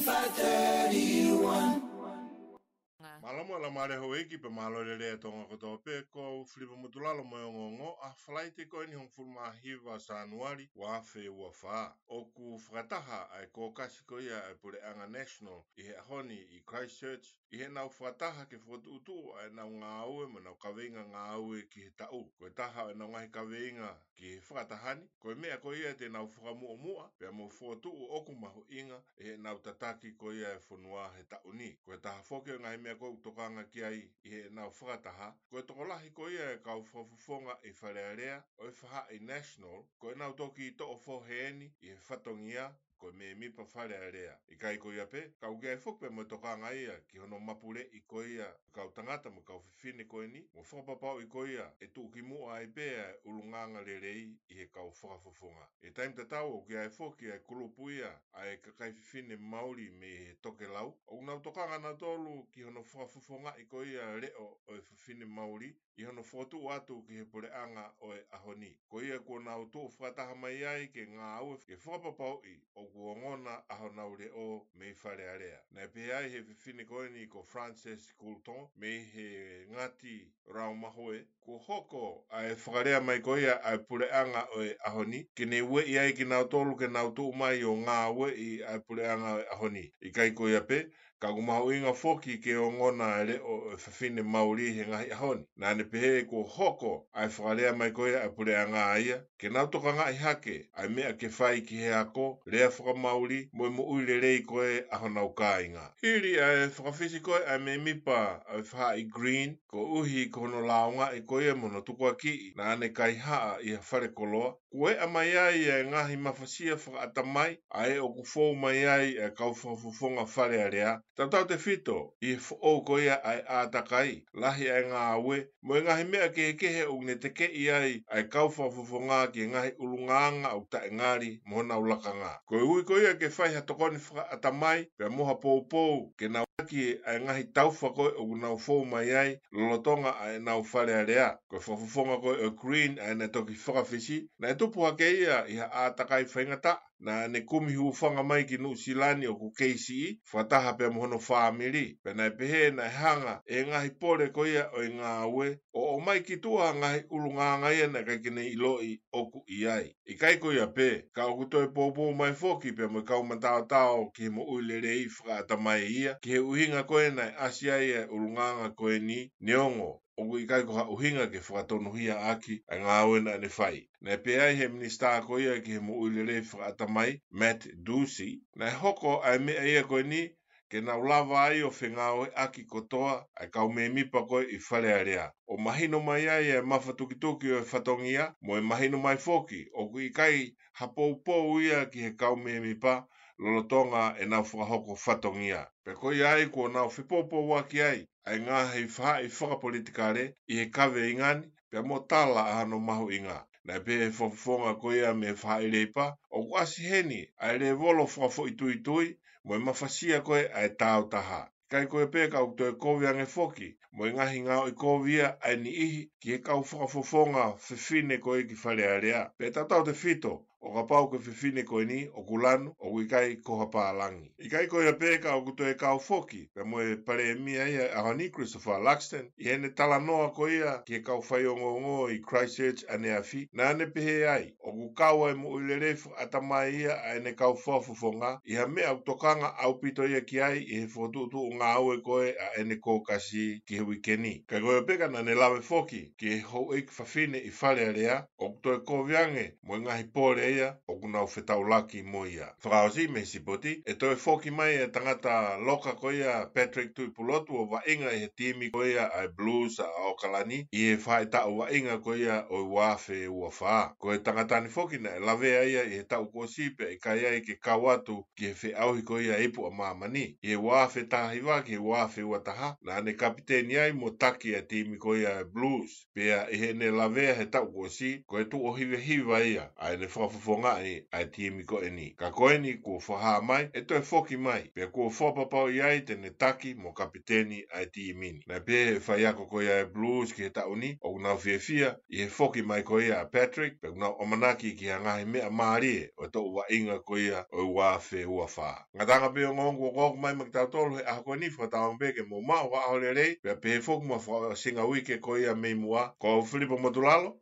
531 malamo la mare ho eki pe malo le le to ngo pe ko flipa mutulalo mo ngo ngo a flight e ko ni hong ful ma hiva sanuari wa fe wa fa o ku frataha ai ko kasi ko ia e pure anga national i he honi i christchurch i he nau frataha ke fotu tu ai na nga aue mo na ka venga nga aue ki he tau ko taha e na nga ka venga ki he fratahani ko me ko ia te na fuka mu mu pe mo fotu o ku ma inga e na tataki ko ia e fonua he tau ni ko taha foke nga me ko tokanga ki ai i he nao ko e toko lahi ko ia e kau whafufonga i e wharearea o e whaha i national, ko e nao i to o fo he eni i whatongia ko me mi pa fare area i kai ko ia pe ka uge fok pe mo toka ngai ki hono mapule i ko ia ka utangata mo ka fifine ko ni mo fo papa i ko ia e tu ki mu ai pe ulunganga le rei i he ka fo fofonga e time ta tau ki ai fok ia ku lupu ia ai ka kai fifine mauri me he toke lau o na toka ngana tolu ki hono fo fofonga i ko ia le o fifine mauli i hono fotu atu ki he pule anga o e ahoni. Ko ia kua nau tō whakataha mai ai ke ngā aue ke whapapau i o kua ngona ahonau le o mei whare area. Nei pia ai he whiwhine ko Frances Coulton me he ngati rau mahoe. Ko hoko a e whakarea mai ko ia a pule anga o e ahoni ke nei ue i ai ki nau tōlu ke nau tō mai o ngā aue i a pule anga o e ahoni. I kai ko ia pe, ka ku mau inga foki ke o ngona e le o fafine e mauri he ngahi ahoni. Nā ne pehe e ko hoko ai whakalea mai koe ai pule a ngā ia, ke nā toka ngahi hake ai mea ke whai ki he ako, rea whaka mauri moe mo uile rei koe ahona o kāinga. a ai whakafisi koe ai me mipa ai wha i green, ko uhi ko hono launga e koe e mona tukua ki i, nā ne kai haa i ha whare koloa, Koe a mai ai e ngahi mafasia whakata mai, ai e o ku fōu mai ai e kau whafufonga whare a rea, Tātou te whito i o ai ātakai, lahi ai ngā aue, mo i ngahi mea ke kehe o ne te i ai ai kaufa fufunga ki ngahi ulunganga o ta ngāri mo na ulakanga. Koe ui koea ke whaiha tokoni whaata mai, pia moha pōpō ke na ki ai ngahi taufa koe o nau fōu mai ai lolotonga ai e nau whare a rea. Koe whawhawhonga koe o e Green ai e na toki whakawhisi. Na e tupu hake ia i ha ātakai whaingata. Na ne kumi hu whanga mai ki nu silani o ku KCE whataha pia mohono whaamiri. Pe nai pehe na e hanga e ngahi pōre ko ia o i ngā ue. O o mai ki tua ngahi ulu ngā ngai ana kai kine i loi o ku i ai. I kai ko ia pe, ka o kutoe pōpō mai fōki pe mo i kaumatao tau ki mo uile rei whakata mai ia ki he uhinga koe nei asia e urunganga koe ni neongo o kui kai koha uhinga ke whakatonuhia aki a ngā wena ne whai. Nei pia he minister ko ia ke he mo uilere whakata mai, Matt Ducey, nei hoko ai mea e koe ni ke na lava ai o whengāoe aki kotoa a kau me mipa koe i whale area. O mahino mai ai e mawhatukituki o e whatongia mo e mahino mai foki o kui kai hapoupou ia ki he kau me mipa lolo tonga e nau whakahoko whatongia. Pe koi ai kua nau whipopo waki ai, ai ngā hei wha i whakapolitika re, i he kawe ingani, pe mō tāla a hano mahu inga. Na pe he whakafonga koi a me wha i reipa, o kuasi heni, ai re volo whakafo i tui tui, mo e mawhasia koe ai tāu taha. Kai koe pē ka uktu e kōwia nge whoki, mo i ngahi ngā i kōwia ai ni ihi ki he kau whakafofonga whiwhine koe ki whalea rea. Pē tātou te fito o ka pau ke fifine koe ni o kulanu o kuikai koha pālangi. I kai koe a pēka o kuto e kau foki, pe moe pare e mia ia a hani Christopher Luxton, i hene tala noa koe ia ki e kau fai o ngongo i Christchurch a ne afi, na ane pehe ai, o ku kau ai mu ulerefu ata mai ia a ene kau fofofonga, i ha mea o tokanga au pito ia ki ai i he fotutu o ngā aue koe a ene kōkasi ki he wikeni. Kai koe a pēka na ne lawe foki, ki e hou eik fafine i fale area, o kutoe e mo moe ngahi pōre eia o kuna o fetau laki mo ia. Whakaosi me si poti, e toi foki mai e tangata loka ko ia Patrick Tuipulotu o wainga e he timi ko ia ai Blues a Aokalani i e whae tau wainga ko ia o i wafe e ua whaa. Ko e tangata ni foki na e lave ia i he tau ko si e kai ai ke kawatu ki he whi auhi ko ia ipu a mamani. I e wafe tahiwa ki he wafe ua taha na ane kapiteni ai mo taki a timi ko ia ai Blues Pea i e he ne lavea he tau ko si ko e tu o hiwe hiwa ia ai ne whafu whawhonga ni ai tie miko e ni. Ka koe ni kua whaha mai, e toi whoki mai, pe kua whapapau iai tene taki mo kapiteni ai tie mini. Nai pe e whai ako koe ai blues ki he tau ni, o kuna whia whia, i he whoki mai koe a Patrick, pe kuna omanaki ki a ngahi mea maarie, o to ua inga koe a o ua whe ua wha. Ngā tanga pe o ngongu o kōku mai maki tau tolu he aha koe ni whatawang pe ke mō mā wa aholerei, pe pe he whoki mo whaka singa wike koe a mei mua, ko Filipo Motulalo,